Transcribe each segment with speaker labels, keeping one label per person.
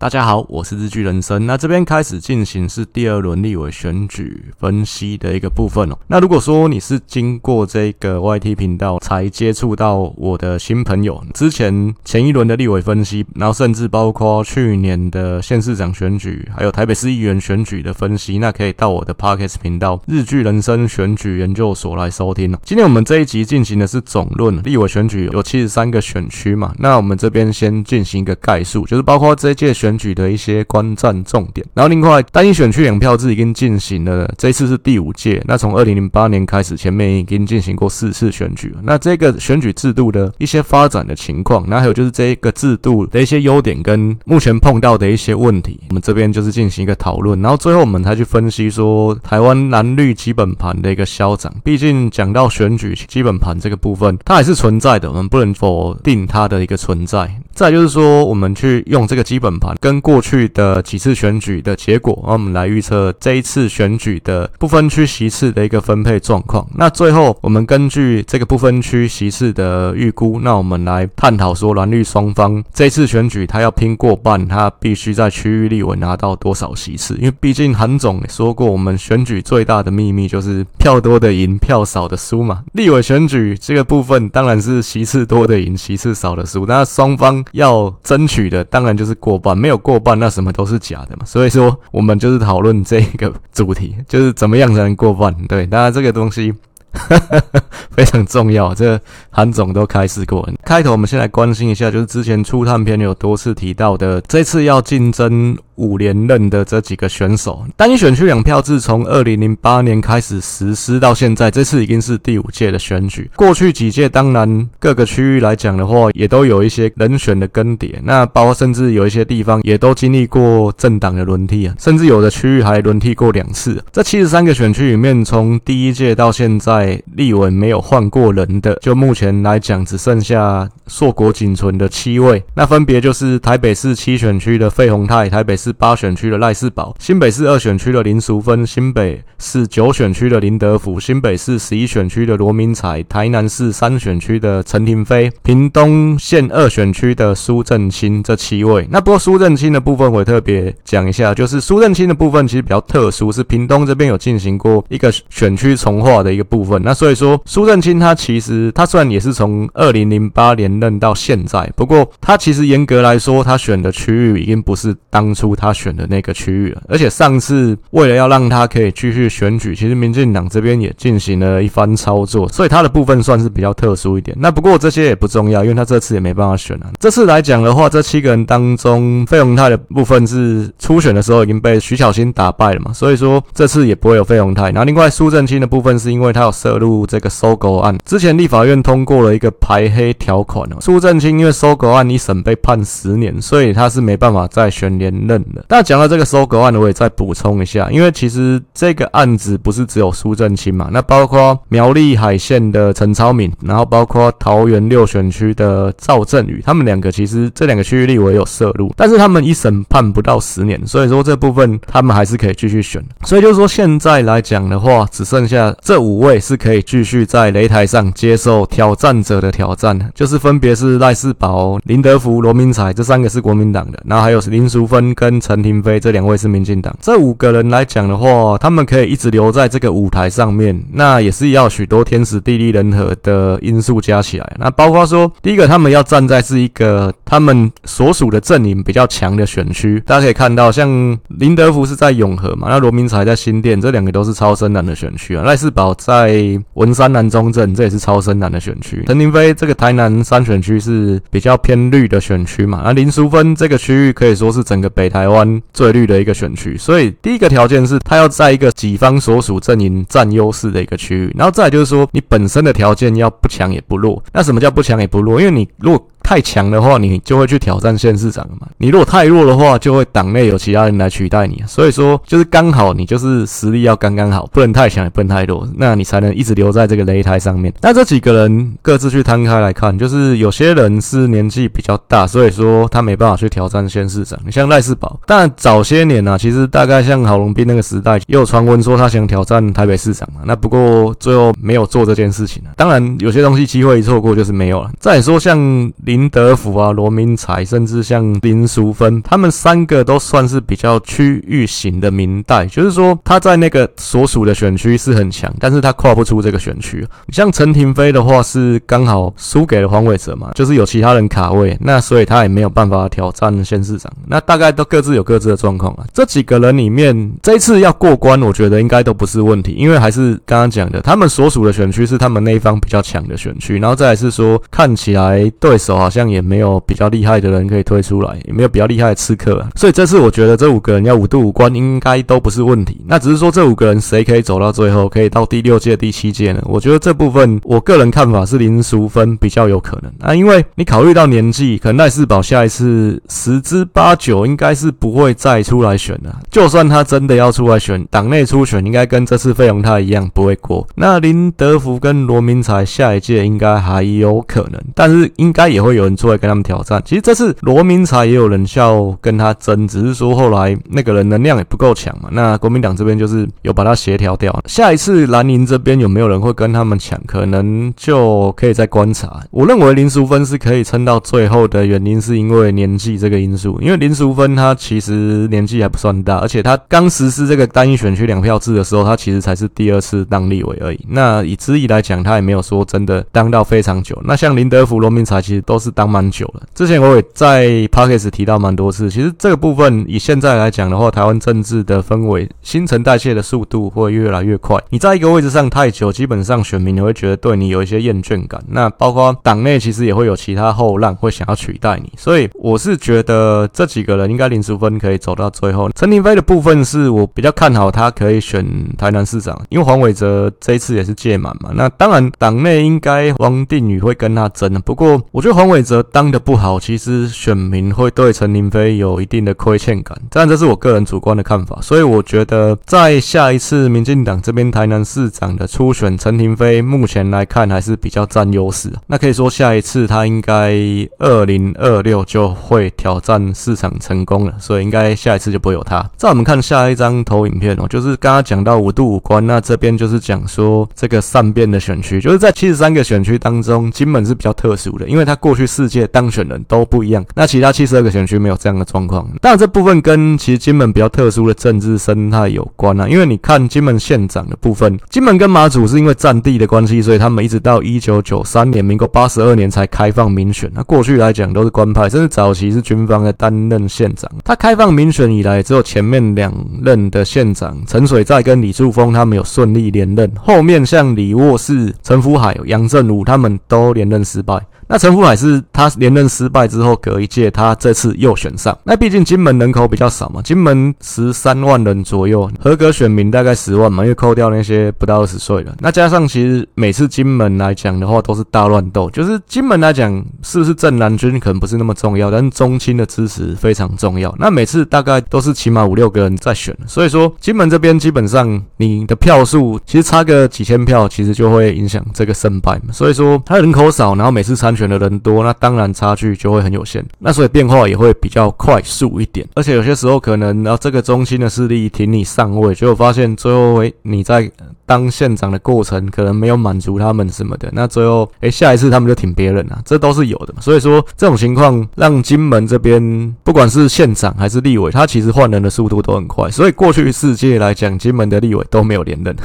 Speaker 1: 大家好，我是日剧人生。那这边开始进行是第二轮立委选举分析的一个部分哦。那如果说你是经过这个 YT 频道才接触到我的新朋友，之前前一轮的立委分析，然后甚至包括去年的县市长选举，还有台北市议员选举的分析，那可以到我的 Podcast 频道日剧人生选举研究所来收听哦。今天我们这一集进行的是总论，立委选举有七十三个选区嘛，那我们这边先进行一个概述，就是包括这一届选。选举的一些观战重点，然后另外单一选区两票制已经进行了，这次是第五届。那从二零零八年开始，前面已经进行过四次选举。那这个选举制度的一些发展的情况，那还有就是这个制度的一些优点跟目前碰到的一些问题，我们这边就是进行一个讨论。然后最后我们才去分析说台湾蓝绿基本盘的一个消长。毕竟讲到选举基本盘这个部分，它还是存在的，我们不能否定它的一个存在。再就是说，我们去用这个基本盘。跟过去的几次选举的结果，然后我们来预测这一次选举的不分区席次的一个分配状况。那最后，我们根据这个不分区席次的预估，那我们来探讨说蓝绿双方这次选举，他要拼过半，他必须在区域立委拿到多少席次？因为毕竟韩总说过，我们选举最大的秘密就是票多的赢，票少的输嘛。立委选举这个部分当然是席次多的赢，席次少的输。那双方要争取的当然就是过半，没有过半，那什么都是假的嘛。所以说，我们就是讨论这个主题，就是怎么样才能过半。对，当然这个东西 非常重要，这韩总都开示过。开头我们先来关心一下，就是之前初探篇有多次提到的，这次要竞争。五连任的这几个选手，单一选区两票制从二零零八年开始实施到现在，这次已经是第五届的选举。过去几届，当然各个区域来讲的话，也都有一些人选的更迭。那包括甚至有一些地方也都经历过政党的轮替啊，甚至有的区域还轮替过两次。这七十三个选区里面，从第一届到现在，立委没有换过人的，就目前来讲，只剩下硕果仅存的七位。那分别就是台北市七选区的费鸿泰，台北市。八选区的赖士葆，新北市二选区的林淑芬，新北市九选区的林德福，新北市十一选区的罗明才，台南市三选区的陈廷飞，屏东县二选区的苏震清，这七位。那不过苏震清的部分，我也特别讲一下，就是苏震清的部分其实比较特殊，是屏东这边有进行过一个选区重划的一个部分。那所以说，苏震清他其实他虽然也是从二零零八年任到现在，不过他其实严格来说，他选的区域已经不是当初。他选的那个区域了，而且上次为了要让他可以继续选举，其实民进党这边也进行了一番操作，所以他的部分算是比较特殊一点。那不过这些也不重要，因为他这次也没办法选啊。这次来讲的话，这七个人当中，费鸿泰的部分是初选的时候已经被徐巧芯打败了嘛，所以说这次也不会有费鸿泰。然后另外苏正清的部分是因为他有涉入这个搜狗案，之前立法院通过了一个排黑条款哦。苏正清因为搜狗案一审被判十年，所以他是没办法再选连任。那讲到这个搜狗案，我也再补充一下，因为其实这个案子不是只有苏正清嘛，那包括苗栗海线的陈超敏，然后包括桃园六选区的赵振宇，他们两个其实这两个区域立委有涉入，但是他们一审判不到十年，所以说这部分他们还是可以继续选。所以就是说现在来讲的话，只剩下这五位是可以继续在擂台上接受挑战者的挑战，就是分别是赖世宝、林德福、罗明才这三个是国民党的，然后还有林淑芬跟。陈亭妃这两位是民进党，这五个人来讲的话，他们可以一直留在这个舞台上面，那也是要许多天时地利人和的因素加起来。那包括说，第一个他们要站在是一个他们所属的阵营比较强的选区，大家可以看到，像林德福是在永和嘛，那罗明才在新店，这两个都是超深蓝的选区啊。赖世宝在文山南中正，这也是超深蓝的选区。陈亭妃这个台南三选区是比较偏绿的选区嘛，那林淑芬这个区域可以说是整个北台。台湾最绿的一个选区，所以第一个条件是它要在一个己方所属阵营占优势的一个区域，然后再就是说你本身的条件要不强也不弱。那什么叫不强也不弱？因为你如果太强的话，你就会去挑战县市长嘛。你如果太弱的话，就会党内有其他人来取代你。所以说，就是刚好你就是实力要刚刚好，不能太强也不能太弱，那你才能一直留在这个擂台上面。那这几个人各自去摊开来看，就是有些人是年纪比较大，所以说他没办法去挑战县市长。你像赖世宝，但早些年啊，其实大概像郝龙斌那个时代，也有传闻说他想挑战台北市长嘛。那不过最后没有做这件事情啊。当然，有些东西机会一错过就是没有了。再说像林。林德福啊、罗明才，甚至像林淑芬，他们三个都算是比较区域型的民代，就是说他在那个所属的选区是很强，但是他跨不出这个选区。像陈廷飞的话是刚好输给了黄伟哲嘛，就是有其他人卡位，那所以他也没有办法挑战县市长。那大概都各自有各自的状况啊。这几个人里面，这一次要过关，我觉得应该都不是问题，因为还是刚刚讲的，他们所属的选区是他们那一方比较强的选区，然后再来是说看起来对手啊好像也没有比较厉害的人可以推出来，也没有比较厉害的刺客啊，所以这次我觉得这五个人要五度五关应该都不是问题。那只是说这五个人谁可以走到最后，可以到第六届、第七届呢？我觉得这部分我个人看法是林淑芬比较有可能啊，因为你考虑到年纪，可能赖世宝下一次十之八九应该是不会再出来选了。就算他真的要出来选，党内初选应该跟这次费鸿泰一样不会过。那林德福跟罗明才下一届应该还有可能，但是应该也会有人出来跟他们挑战。其实这次罗明才也有人笑跟他争，只是说后来那个人能量也不够强嘛。那国民党这边就是有把他协调掉。下一次蓝营这边有没有人会跟他们抢？可能就可以再观察。我认为林淑芬是可以撑到最后的原因，是因为年纪这个因素。因为林淑芬她其实年纪还不算大，而且她刚实施这个单一选区两票制的时候，她其实才是第二次当立委而已。那以资历来讲，她也没有说真的当到非常久。那像林德福、罗明才其实都是当蛮久了。之前我也在 Podcast 提到蛮多次，其实这个部分以现在来讲的话，台湾政治的氛围、新陈代谢的速度会越来越快。你在一个位置上太久，基本上选民也会觉得对你有一些厌倦感。那包括党内其实也会有其他后浪会想要取代你。所以我是觉得这几个人应该林淑芬可以走到最后。陈亭妃的部分是我比较看好他可以选台南市长，因为黄伟哲这一次也是届满嘛。那当然党内应该王定宇会跟他争。不过我觉得黄伟哲当的不好，其实选民会对陈亭妃有一定的亏欠感。但这是我个人主观的看法。所以我觉得在下一次民进党这边台南市长的初选，陈亭妃目前来看还是比较占优势。那可以说下一次他应该二零二六就会挑战市长成功了，所以应该下一次就不会有他。再我们看下一张投影片哦，就是刚刚讲到五度五关，那这边就是讲说这个善变的选区，就是在七十三个选区当中，金门是比较特殊的，因为他过去四届当选人都不一样，那其他七十二个选区没有这样的状况。当然这部分跟其实金门比较特殊的政治生态有关啊，因为你看金门县长的部分，金门跟马祖是因为占地的关系，所以他们一直到一九九三年，民国八十二年才开放民选。那过去来讲都是官派，甚至早期是军方在担任县长。他开放民选以来，只有前面两任的县长陈水在跟李柱峰他们有顺利连任，后面像李沃士、陈福海、杨振武他们都连任失败。那陈福海是他连任失败之后，隔一届他这次又选上。那毕竟金门人口比较少嘛，金门十三万人左右，合格选民大概十万嘛，因为扣掉那些不到二十岁的。那加上其实每次金门来讲的话，都是大乱斗。就是金门来讲，是不是正蓝军可能不是那么重要，但是中青的支持非常重要。那每次大概都是起码五六个人在选，所以说金门这边基本上你的票数其实差个几千票，其实就会影响这个胜败嘛。所以说他人口少，然后每次参。选的人多，那当然差距就会很有限，那所以变化也会比较快速一点，而且有些时候可能，然后这个中心的势力挺你上位，结果发现最后诶你在当县长的过程可能没有满足他们什么的，那最后诶下一次他们就挺别人啊，这都是有的嘛。所以说这种情况让金门这边不管是县长还是立委，他其实换人的速度都很快，所以过去世界来讲，金门的立委都没有连任。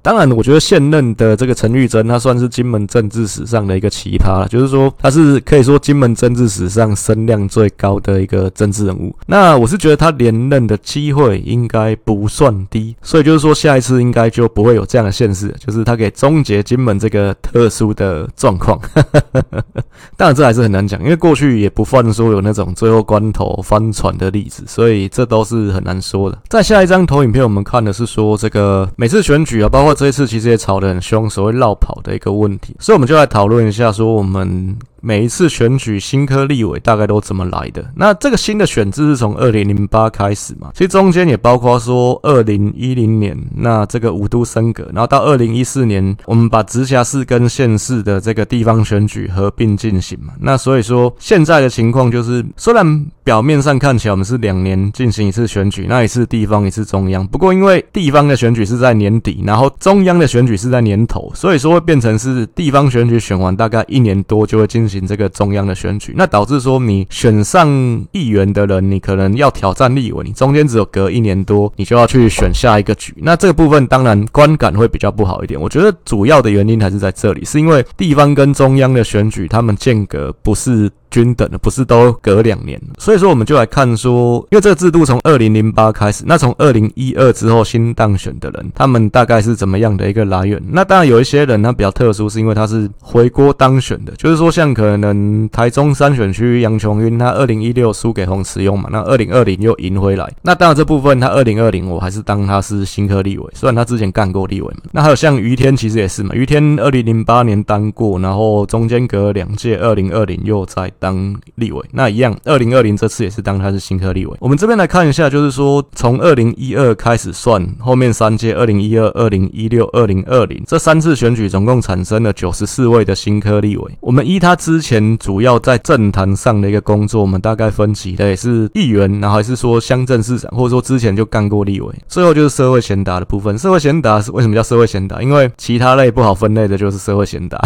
Speaker 1: 当然，我觉得现任的这个陈玉珍，他算是金门政治史上的一个奇葩了，就是说他是可以说金门政治史上声量最高的一个政治人物。那我是觉得他连任的机会应该不算低，所以就是说下一次应该就不会有这样的现实，就是他可以终结金门这个特殊的状况。当然这还是很难讲，因为过去也不算说有那种最后关头翻船的例子，所以这都是很难说的。在下一张投影片，我们看的是说这个每次选举啊，包括这一次其实也吵得很凶，所谓落跑的一个问题，所以我们就来讨论一下，说说我们。每一次选举新科立委大概都怎么来的？那这个新的选制是从二零零八开始嘛？其实中间也包括说二零一零年那这个五都升格，然后到二零一四年我们把直辖市跟县市的这个地方选举合并进行嘛。那所以说现在的情况就是，虽然表面上看起来我们是两年进行一次选举，那一次地方一次中央，不过因为地方的选举是在年底，然后中央的选举是在年头，所以说会变成是地方选举选完大概一年多就会进行。行这个中央的选举，那导致说你选上议员的人，你可能要挑战立委，你中间只有隔一年多，你就要去选下一个局，那这个部分当然观感会比较不好一点。我觉得主要的原因还是在这里，是因为地方跟中央的选举，他们间隔不是。均等的不是都隔两年，所以说我们就来看说，因为这个制度从二零零八开始，那从二零一二之后新当选的人，他们大概是怎么样的一个来源？那当然有一些人他比较特殊，是因为他是回锅当选的，就是说像可能台中三选区杨琼晕，他二零一六输给洪慈庸嘛，那二零二零又赢回来，那当然这部分他二零二零我还是当他是新科立委，虽然他之前干过立委嘛。那还有像余天其实也是嘛，余天二零零八年当过，然后中间隔两届，二零二零又再当立委，那一样，二零二零这次也是当他是新科立委。我们这边来看一下，就是说从二零一二开始算，后面三届，二零一二、二零一六、二零二零这三次选举，总共产生了九十四位的新科立委。我们依他之前主要在政坛上的一个工作，我们大概分几类，是议员，然后还是说乡镇市长，或者说之前就干过立委。最后就是社会贤达的部分。社会贤达是为什么叫社会贤达？因为其他类不好分类的，就是社会贤达。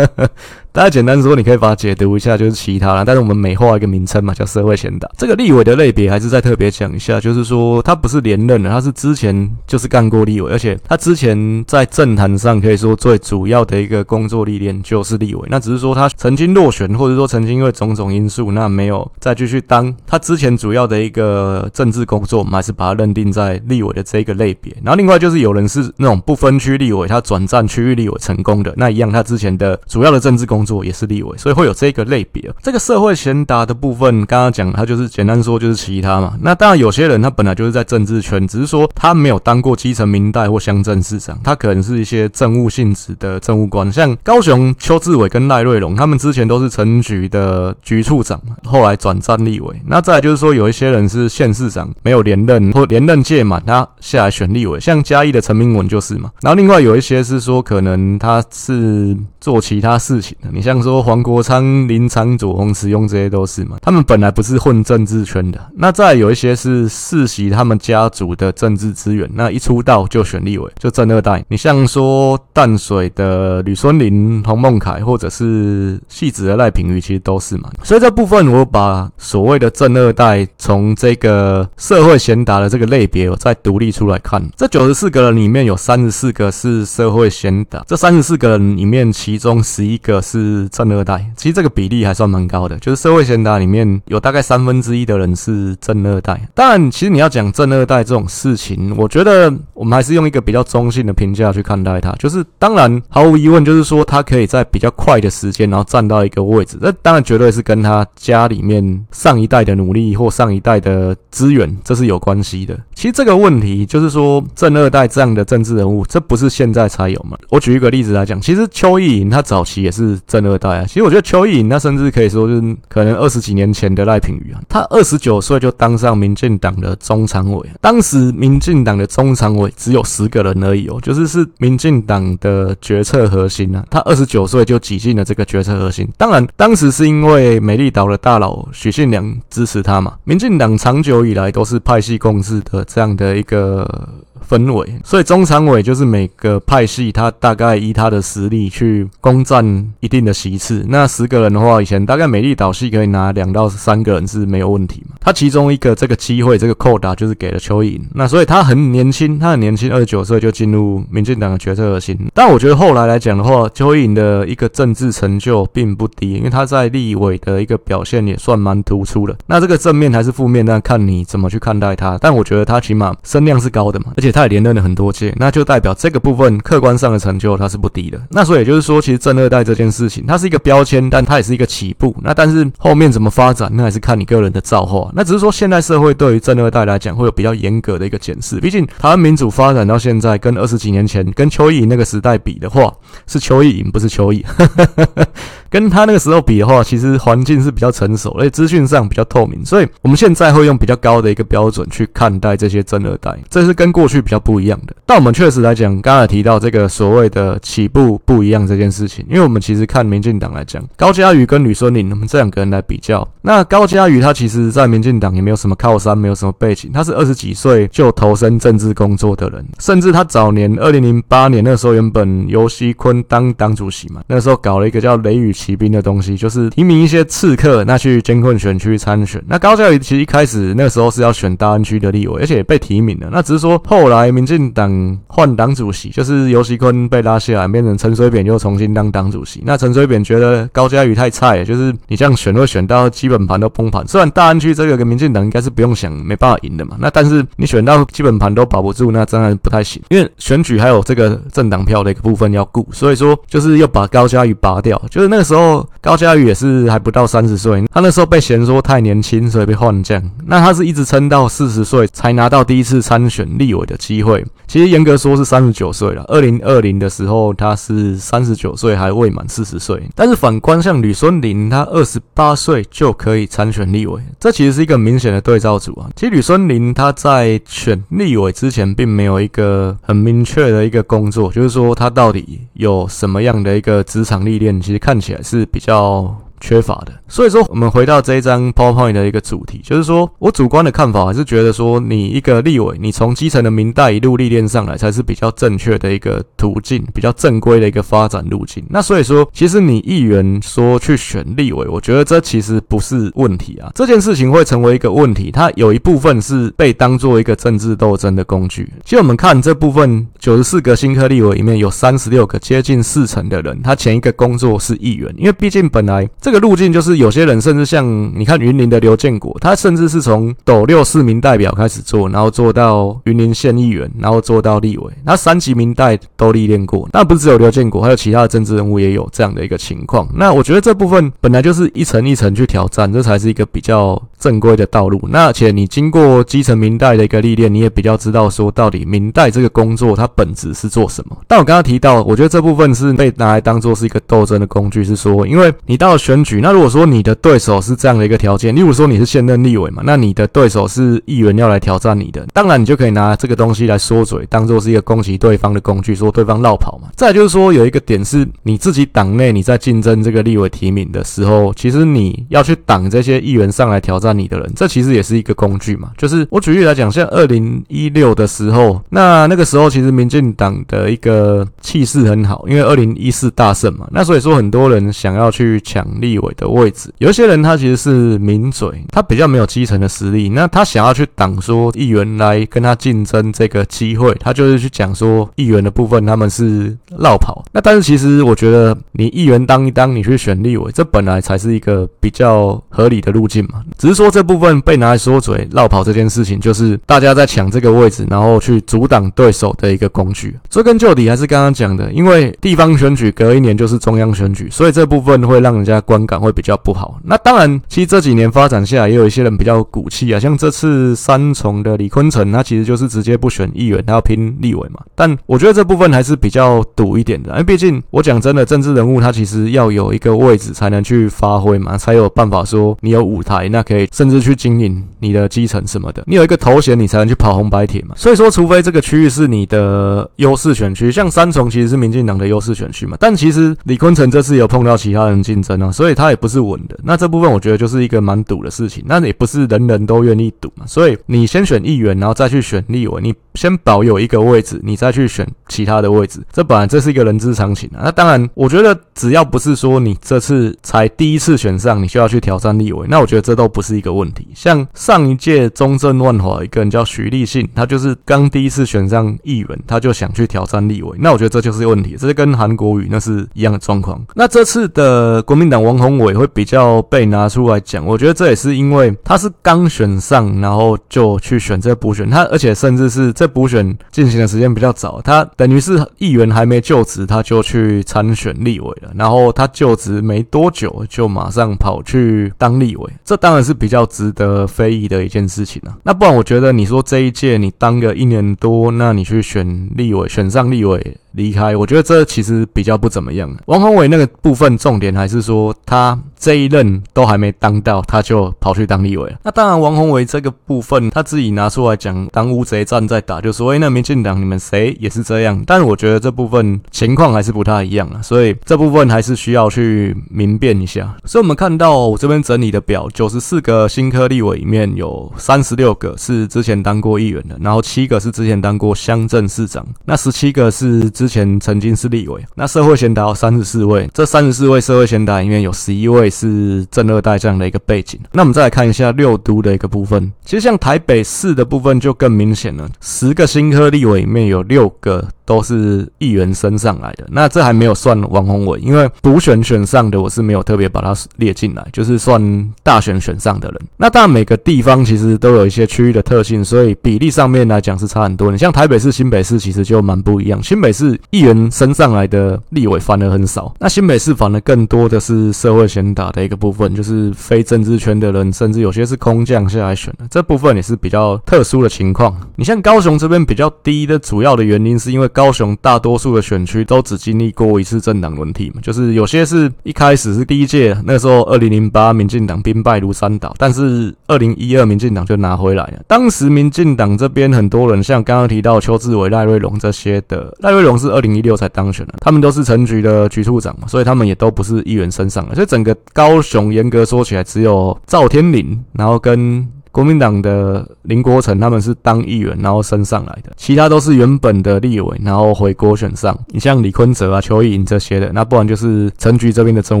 Speaker 1: 大家简单说，你可以把它解读一下，就是其他啦。但是我们美化一个名称嘛，叫社会贤达。这个立委的类别还是再特别讲一下，就是说他不是连任的，他是之前就是干过立委，而且他之前在政坛上可以说最主要的一个工作历练就是立委。那只是说他曾经落选，或者说曾经因为种种因素，那没有再继续当。他之前主要的一个政治工作，我们还是把它认定在立委的这个类别。然后另外就是有人是那种不分区立委，他转战区域立委成功的，那一样他之前的主要的政治工。工作也是立委，所以会有这个类别。这个社会贤达的部分，刚刚讲他就是简单说就是其他嘛。那当然有些人他本来就是在政治圈，只是说他没有当过基层民代或乡镇市长，他可能是一些政务性质的政务官，像高雄邱志伟跟赖瑞龙，他们之前都是城局的局处长，后来转战立委。那再来就是说有一些人是县市长没有连任或连任届满，他下来选立委，像嘉义的陈明文就是嘛。然后另外有一些是说可能他是做其他事情的。你像说黄国昌、林昶佐、洪慈庸这些都是嘛，他们本来不是混政治圈的。那再有一些是世袭他们家族的政治资源，那一出道就选立委，就政二代。你像说淡水的吕孙林、洪孟凯，或者是戏子的赖品妤，其实都是嘛。所以这部分我把所谓的政二代从这个社会贤达的这个类别，我再独立出来看。这九十四个人里面有三十四个是社会贤达，这三十四个人里面，其中十一个是。是正二代，其实这个比例还算蛮高的，就是社会贤达里面有大概三分之一的人是正二代。当然，其实你要讲正二代这种事情，我觉得我们还是用一个比较中性的评价去看待它。就是当然，毫无疑问，就是说他可以在比较快的时间，然后站到一个位置，那当然绝对是跟他家里面上一代的努力或上一代的资源，这是有关系的。其实这个问题就是说，正二代这样的政治人物，这不是现在才有嘛？我举一个例子来讲，其实邱意莹他早期也是。政二代啊，其实我觉得邱意莹他甚至可以说就是可能二十几年前的赖品妤啊，他二十九岁就当上民进党的中常委，当时民进党的中常委只有十个人而已哦，就是是民进党的决策核心啊，他二十九岁就挤进了这个决策核心，当然当时是因为美丽岛的大佬许信良支持他嘛，民进党长久以来都是派系共治的这样的一个。分委，所以中常委就是每个派系，他大概依他的实力去攻占一定的席次。那十个人的话，以前大概美丽岛系可以拿两到三个人是没有问题嘛。他其中一个这个机会，这个扣打就是给了邱莹。那所以他很年轻，他很年轻，二十九岁就进入民进党的决策核心。但我觉得后来来讲的话，邱莹的一个政治成就并不低，因为他在立委的一个表现也算蛮突出的。那这个正面还是负面，那看你怎么去看待他。但我觉得他起码声量是高的嘛，而且他。也连任了很多届，那就代表这个部分客观上的成就它是不低的。那所以也就是说，其实正二代这件事情，它是一个标签，但它也是一个起步。那但是后面怎么发展，那还是看你个人的造化。那只是说，现代社会对于正二代来讲，会有比较严格的一个检视。毕竟台湾民主发展到现在，跟二十几年前跟邱意莹那个时代比的话，是邱意莹，不是邱意。跟他那个时候比的话，其实环境是比较成熟，而且资讯上比较透明，所以我们现在会用比较高的一个标准去看待这些真二代，这是跟过去比较不一样的。但我们确实来讲，刚才提到这个所谓的起步不一样这件事情，因为我们其实看民进党来讲，高嘉瑜跟吕孙林，我们这两个人来比较，那高嘉瑜他其实在民进党也没有什么靠山，没有什么背景，他是二十几岁就投身政治工作的人，甚至他早年二零零八年那时候原本尤锡坤当党主席嘛，那时候搞了一个叫雷雨。骑兵的东西，就是提名一些刺客，那去监控选区参选。那高嘉瑜其实一开始那个时候是要选大安区的立委，而且也被提名了。那只是说后来民进党换党主席，就是游锡堃被拉下来，变成陈水扁又重新当党主席。那陈水扁觉得高嘉瑜太菜，就是你这样选会选到基本盘都崩盘。虽然大安区这个跟民进党应该是不用想，没办法赢的嘛。那但是你选到基本盘都保不住，那当然不太行。因为选举还有这个政党票的一个部分要顾，所以说就是又把高嘉瑜拔掉。就是那个时候高嘉瑜也是还不到三十岁，他那时候被嫌说太年轻，所以被换将。那他是一直撑到四十岁才拿到第一次参选立委的机会。其实严格说是三十九岁了。二零二零的时候他是三十九岁，还未满四十岁。但是反观像吕孙林，他二十八岁就可以参选立委，这其实是一个明显的对照组啊。其实吕孙林他在选立委之前，并没有一个很明确的一个工作，就是说他到底有什么样的一个职场历练，其实看起来是比较。缺乏的，所以说我们回到这一张 PowerPoint 的一个主题，就是说我主观的看法还是觉得说，你一个立委，你从基层的民代一路历练上来，才是比较正确的一个途径，比较正规的一个发展路径。那所以说，其实你议员说去选立委，我觉得这其实不是问题啊。这件事情会成为一个问题，它有一部分是被当做一个政治斗争的工具。其实我们看这部分九十四个新科立委里面有三十六个，接近四成的人，他前一个工作是议员，因为毕竟本来这这个路径就是有些人甚至像你看云林的刘建国，他甚至是从斗六市民代表开始做，然后做到云林县议员，然后做到立委，他三级民代都历练过。那不是只有刘建国，还有其他的政治人物也有这样的一个情况。那我觉得这部分本来就是一层一层去挑战，这才是一个比较正规的道路。那而且你经过基层民代的一个历练，你也比较知道说到底民代这个工作它本质是做什么。但我刚刚提到，我觉得这部分是被拿来当做是一个斗争的工具，是说因为你到了选举，那如果说你的对手是这样的一个条件，例如说你是现任立委嘛，那你的对手是议员要来挑战你的，当然你就可以拿这个东西来说嘴，当做是一个攻击对方的工具，说对方绕跑嘛。再就是说有一个点是，你自己党内你在竞争这个立委提名的时候，其实你要去挡这些议员上来挑战你的人，这其实也是一个工具嘛。就是我举例来讲，像二零一六的时候，那那个时候其实民进党的一个气势很好，因为二零一四大胜嘛，那所以说很多人想要去抢立立委的位置。有一些人他其实是名嘴，他比较没有基层的实力，那他想要去挡说议员来跟他竞争这个机会，他就是去讲说议员的部分他们是落跑。那但是其实我觉得你议员当一当，你去选立委，这本来才是一个比较合理的路径嘛。只是说这部分被拿来说嘴落跑这件事情，就是大家在抢这个位置，然后去阻挡对手的一个工具。追根究底还是刚刚讲的，因为地方选举隔一年就是中央选举，所以这部分会让人家关感会比较不好。那当然，其实这几年发展下来，也有一些人比较骨气啊，像这次三重的李坤城，他其实就是直接不选议员，他要拼立委嘛。但我觉得这部分还是比较赌一点的，因为毕竟我讲真的，政治人物他其实要有一个位置才能去发挥嘛，才有办法说你有舞台，那可以甚至去经营你的基层什么的。你有一个头衔，你才能去跑红白帖嘛。所以说，除非这个区域是你的优势选区，像三重其实是民进党的优势选区嘛。但其实李坤城这次有碰到其他人竞争啊，所以他也不是稳的。那这部分我觉得就是一个蛮赌的事情，那也不是人人都愿意赌嘛，所以你先选议员，然后再去选立委，你先保有一个位置，你再去选其他的位置，这本来这是一个人之常情啊。那当然，我觉得只要不是说你这次才第一次选上，你就要去挑战立委，那我觉得这都不是一个问题。像上一届中正万华一个人叫徐立信，他就是刚第一次选上议员，他就想去挑战立委，那我觉得这就是问题，这是跟韩国瑜那是一样的状况。那这次的国民党王宏伟会比较。被拿出来讲，我觉得这也是因为他是刚选上，然后就去选这补选，他而且甚至是这补选进行的时间比较早，他等于是议员还没就职，他就去参选立委了，然后他就职没多久就马上跑去当立委，这当然是比较值得非议的一件事情啊。那不然我觉得你说这一届你当个一年多，那你去选立委，选上立委。离开，我觉得这其实比较不怎么样。王宏伟那个部分重点还是说，他这一任都还没当到，他就跑去当立委了。那当然，王宏伟这个部分他自己拿出来讲，当乌贼战在打，就说：“哎，那民进党你们谁也是这样。”但是我觉得这部分情况还是不太一样啊，所以这部分还是需要去明辨一下。所以我们看到我这边整理的表，九十四个新科立委里面有三十六个是之前当过议员的，然后七个是之前当过乡镇市长，那十七个是。之前曾经是立委，那社会贤达有三十四位，这三十四位社会贤达里面有十一位是正二代这样的一个背景。那我们再来看一下六都的一个部分，其实像台北市的部分就更明显了，十个新科立委里面有六个。都是议员升上来的，那这还没有算王宏伟，因为补选选上的我是没有特别把它列进来，就是算大选选上的人。那当然每个地方其实都有一些区域的特性，所以比例上面来讲是差很多。你像台北市、新北市其实就蛮不一样，新北市议员升上来的立委反而很少，那新北市反而更多的是社会贤达的一个部分，就是非政治圈的人，甚至有些是空降下来选的，这部分也是比较特殊的情况。你像高雄这边比较低的主要的原因是因为高。雄大多数的选区都只经历过一次政党轮替嘛，就是有些是一开始是第一届，那时候二零零八民进党兵败如山倒，但是二零一二民进党就拿回来了。当时民进党这边很多人，像刚刚提到邱志伟、赖瑞龙这些的，赖瑞龙是二零一六才当选的，他们都是陈局的局处长嘛，所以他们也都不是议员身上的，所以整个高雄严格说起来，只有赵天林，然后跟。国民党的林国成他们是当议员然后升上来的，其他都是原本的立委然后回国选上。你像李坤泽啊、邱意莹这些的，那不然就是陈局这边的政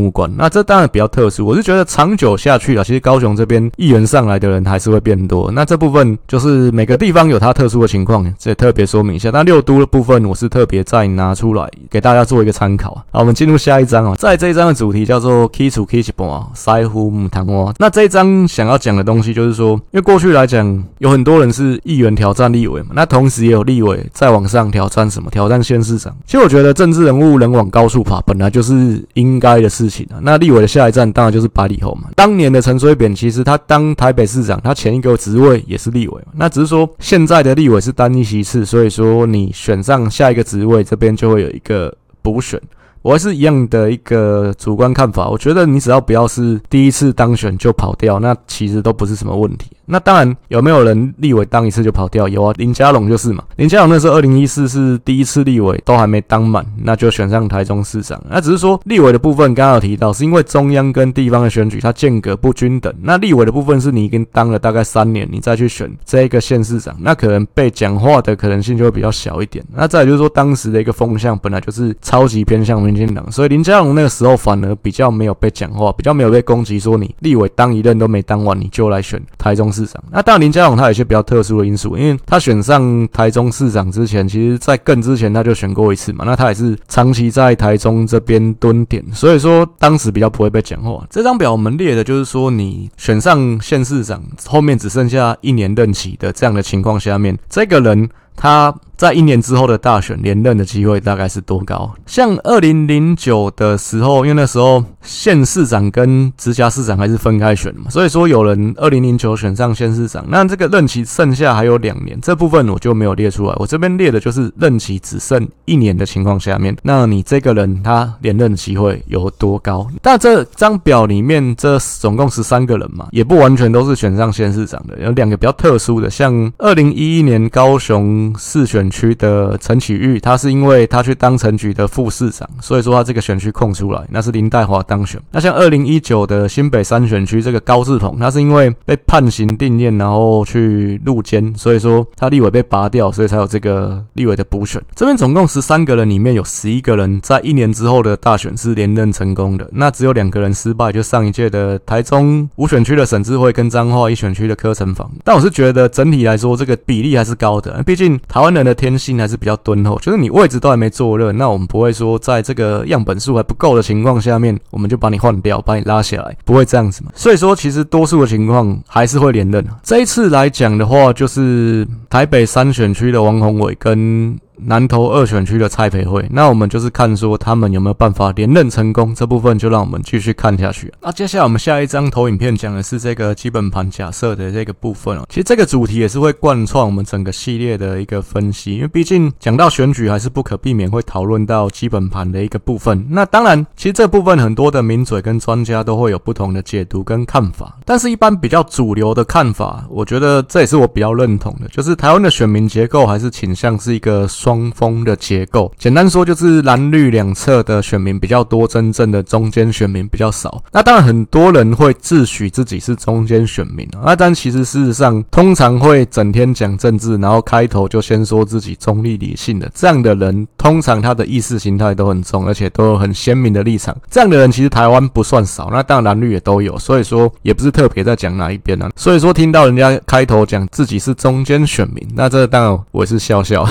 Speaker 1: 务官。那这当然比较特殊，我是觉得长久下去啊，其实高雄这边议员上来的人还是会变多。那这部分就是每个地方有它特殊的情况，这也特别说明一下。那六都的部分，我是特别再拿出来给大家做一个参考。好，我们进入下一章啊，在这一章的主题叫做 “Key to Key to 啊，腮胡母汤哇”。那这一章想要讲的东西就是说。因为过去来讲，有很多人是议员挑战立委嘛，那同时也有立委在往上挑战什么？挑战县市长。其实我觉得政治人物人往高处爬，本来就是应该的事情啊。那立委的下一站当然就是百里侯嘛。当年的陈水扁，其实他当台北市长，他前一个职位也是立委嘛。那只是说现在的立委是单一席次，所以说你选上下一个职位，这边就会有一个补选。我还是一样的一个主观看法，我觉得你只要不要是第一次当选就跑掉，那其实都不是什么问题。那当然，有没有人立委当一次就跑掉？有啊，林佳龙就是嘛。林佳龙那时候二零一四是第一次立委，都还没当满，那就选上台中市长。那只是说立委的部分，刚刚有提到，是因为中央跟地方的选举它间隔不均等。那立委的部分是你已经当了大概三年，你再去选这个县市长，那可能被讲话的可能性就会比较小一点。那再就是说，当时的一个风向本来就是超级偏向民进党，所以林佳龙那个时候反而比较没有被讲话，比较没有被攻击，说你立委当一任都没当完，你就来选台中市长。那当然林佳龙他有一些比较特殊的因素，因为他选上台中市长之前，其实在更之前他就选过一次嘛。那他也是长期在台中这边蹲点，所以说当时比较不会被讲话。这张表我们列的就是说，你选上县市长后面只剩下一年任期的这样的情况下面，这个人他。在一年之后的大选连任的机会大概是多高？像二零零九的时候，因为那时候县市长跟直辖市长还是分开选的嘛，所以说有人二零零九选上县市长，那这个任期剩下还有两年，这部分我就没有列出来。我这边列的就是任期只剩一年的情况下面，那你这个人他连任的机会有多高？但这张表里面这总共十三个人嘛，也不完全都是选上县市长的，有两个比较特殊的，像二零一一年高雄市选。区的陈启玉，他是因为他去当陈局的副市长，所以说他这个选区空出来，那是林岱华当选。那像二零一九的新北三选区这个高志鹏，他是因为被判刑定谳，然后去入监，所以说他立委被拔掉，所以才有这个立委的补选。这边总共十三个人，里面有十一个人在一年之后的大选是连任成功的，那只有两个人失败，就上一届的台中五选区的沈智慧跟彰化一选区的柯成芳。但我是觉得整体来说，这个比例还是高的，毕竟台湾人的。天性还是比较敦厚，就是你位置都还没坐热，那我们不会说在这个样本数还不够的情况下面，我们就把你换掉，把你拉下来，不会这样子嘛。所以说，其实多数的情况还是会连任。这一次来讲的话，就是台北三选区的王宏伟跟。南投二选区的蔡培慧，那我们就是看说他们有没有办法连任成功，这部分就让我们继续看下去。那接下来我们下一张投影片讲的是这个基本盘假设的这个部分哦。其实这个主题也是会贯穿我们整个系列的一个分析，因为毕竟讲到选举还是不可避免会讨论到基本盘的一个部分。那当然，其实这部分很多的名嘴跟专家都会有不同的解读跟看法，但是一般比较主流的看法，我觉得这也是我比较认同的，就是台湾的选民结构还是倾向是一个双。双峰的结构。简单说就是蓝绿两侧的选民比较多，真正的中间选民比较少。那当然很多人会自诩自己是中间选民啊，那但其实事实上通常会整天讲政治，然后开头就先说自己中立理性的这样的人，通常他的意识形态都很重，而且都有很鲜明的立场。这样的人其实台湾不算少，那当然蓝绿也都有，所以说也不是特别在讲哪一边啊。所以说听到人家开头讲自己是中间选民，那这当然我也是笑笑。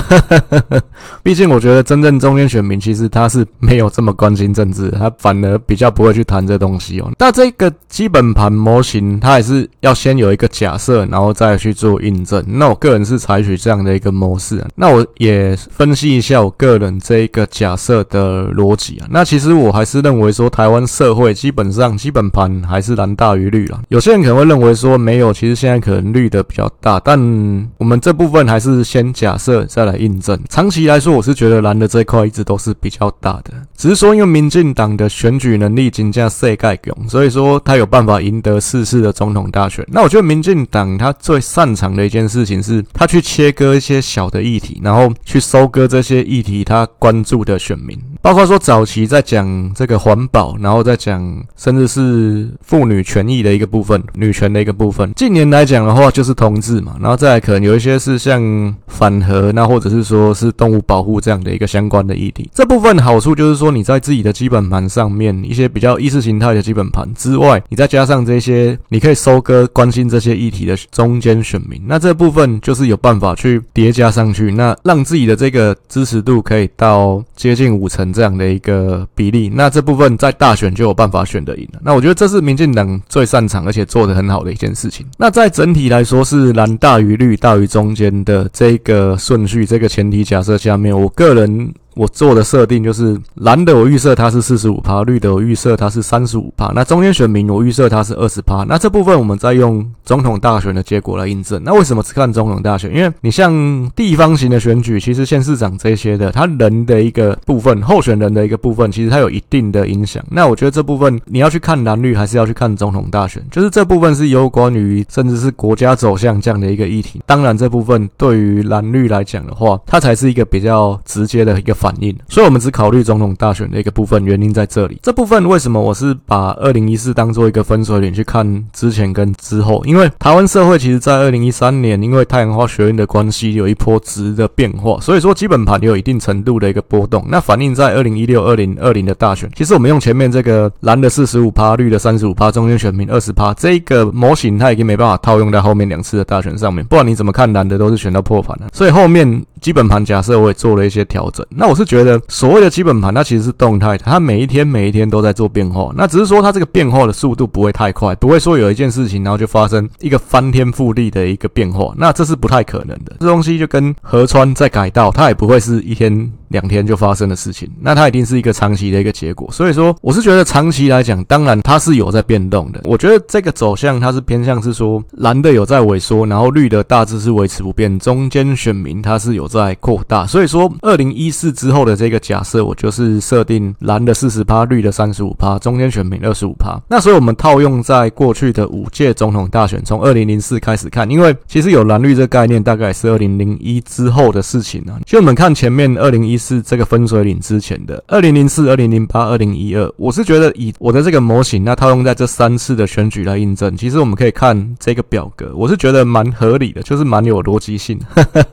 Speaker 1: 毕竟我觉得真正中间选民其实他是没有这么关心政治，他反而比较不会去谈这东西哦。那这个基本盘模型，它还是要先有一个假设，然后再去做印证。那我个人是采取这样的一个模式啊。那我也分析一下我个人这一个假设的逻辑啊。那其实我还是认为说，台湾社会基本上基本盘还是蓝大于绿啊。有些人可能会认为说没有，其实现在可能绿的比较大，但我们这部分还是先假设再来印证。长期来说，我是觉得蓝的这一块一直都是比较大的，只是说因为民进党的选举能力仅加世盖勇，所以说他有办法赢得四次的总统大选。那我觉得民进党他最擅长的一件事情是，他去切割一些小的议题，然后去收割这些议题他关注的选民，包括说早期在讲这个环保，然后再讲甚至是妇女权益的一个部分，女权的一个部分。近年来讲的话，就是同志嘛，然后再来可能有一些是像反核，那或者是说是动物保护这样的一个相关的议题。这部分好处就是说你在自己的基本盘上面一些比较意识形态的基本盘之外，你再加上这些，你可以收割关心这些议题的中间选民。那这部分就是有办法去叠加上去，那让自己的这个支持度可以到接近五成这样的一个比例。那这部分在大选就有办法选得赢了。那我觉得这是民进党最擅长而且做得很好的一件事情。那在整体来说是蓝大于绿大于中间的这个顺序，这个前提假设下面，我个人。我做的设定就是蓝的，我预设它是四十五趴；绿的，我预设它是三十五趴。那中间选民，我预设它是二十趴。那这部分我们再用总统大选的结果来印证。那为什么只看总统大选？因为你像地方型的选举，其实县市长这些的，他人的一个部分，候选人的一个部分，其实它有一定的影响。那我觉得这部分你要去看蓝绿，还是要去看总统大选？就是这部分是有关于甚至是国家走向这样的一个议题。当然，这部分对于蓝绿来讲的话，它才是一个比较直接的一个。反应，所以我们只考虑总统大选的一个部分，原因在这里。这部分为什么我是把二零一四当做一个分水岭去看之前跟之后？因为台湾社会其实在二零一三年，因为太阳花学运的关系，有一波值的变化，所以说基本盘有一定程度的一个波动。那反映在二零一六、二零二零的大选，其实我们用前面这个蓝的四十五趴，绿的三十五趴，中间选民二十趴这个模型，它已经没办法套用在后面两次的大选上面。不然你怎么看蓝的都是选到破盘的？所以后面基本盘假设我也做了一些调整。那我是觉得所谓的基本盘，它其实是动态的，它每一天每一天都在做变化。那只是说它这个变化的速度不会太快，不会说有一件事情然后就发生一个翻天覆地的一个变化，那这是不太可能的。这东西就跟河川在改道，它也不会是一天两天就发生的事情，那它一定是一个长期的一个结果。所以说，我是觉得长期来讲，当然它是有在变动的。我觉得这个走向它是偏向是说蓝的有在萎缩，然后绿的大致是维持不变，中间选民它是有在扩大。所以说，二零一四之后的这个假设，我就是设定蓝的四十趴，绿的三十五趴，中间选民二十五趴。那所以我们套用在过去的五届总统大选，从二零零四开始看，因为其实有蓝绿这个概念，大概是二零零一之后的事情啊。其实我们看前面二零一。四这个分水岭之前的二零零四、二零零八、二零一二，我是觉得以我的这个模型，那套用在这三次的选举来印证，其实我们可以看这个表格，我是觉得蛮合理的，就是蛮有逻辑性。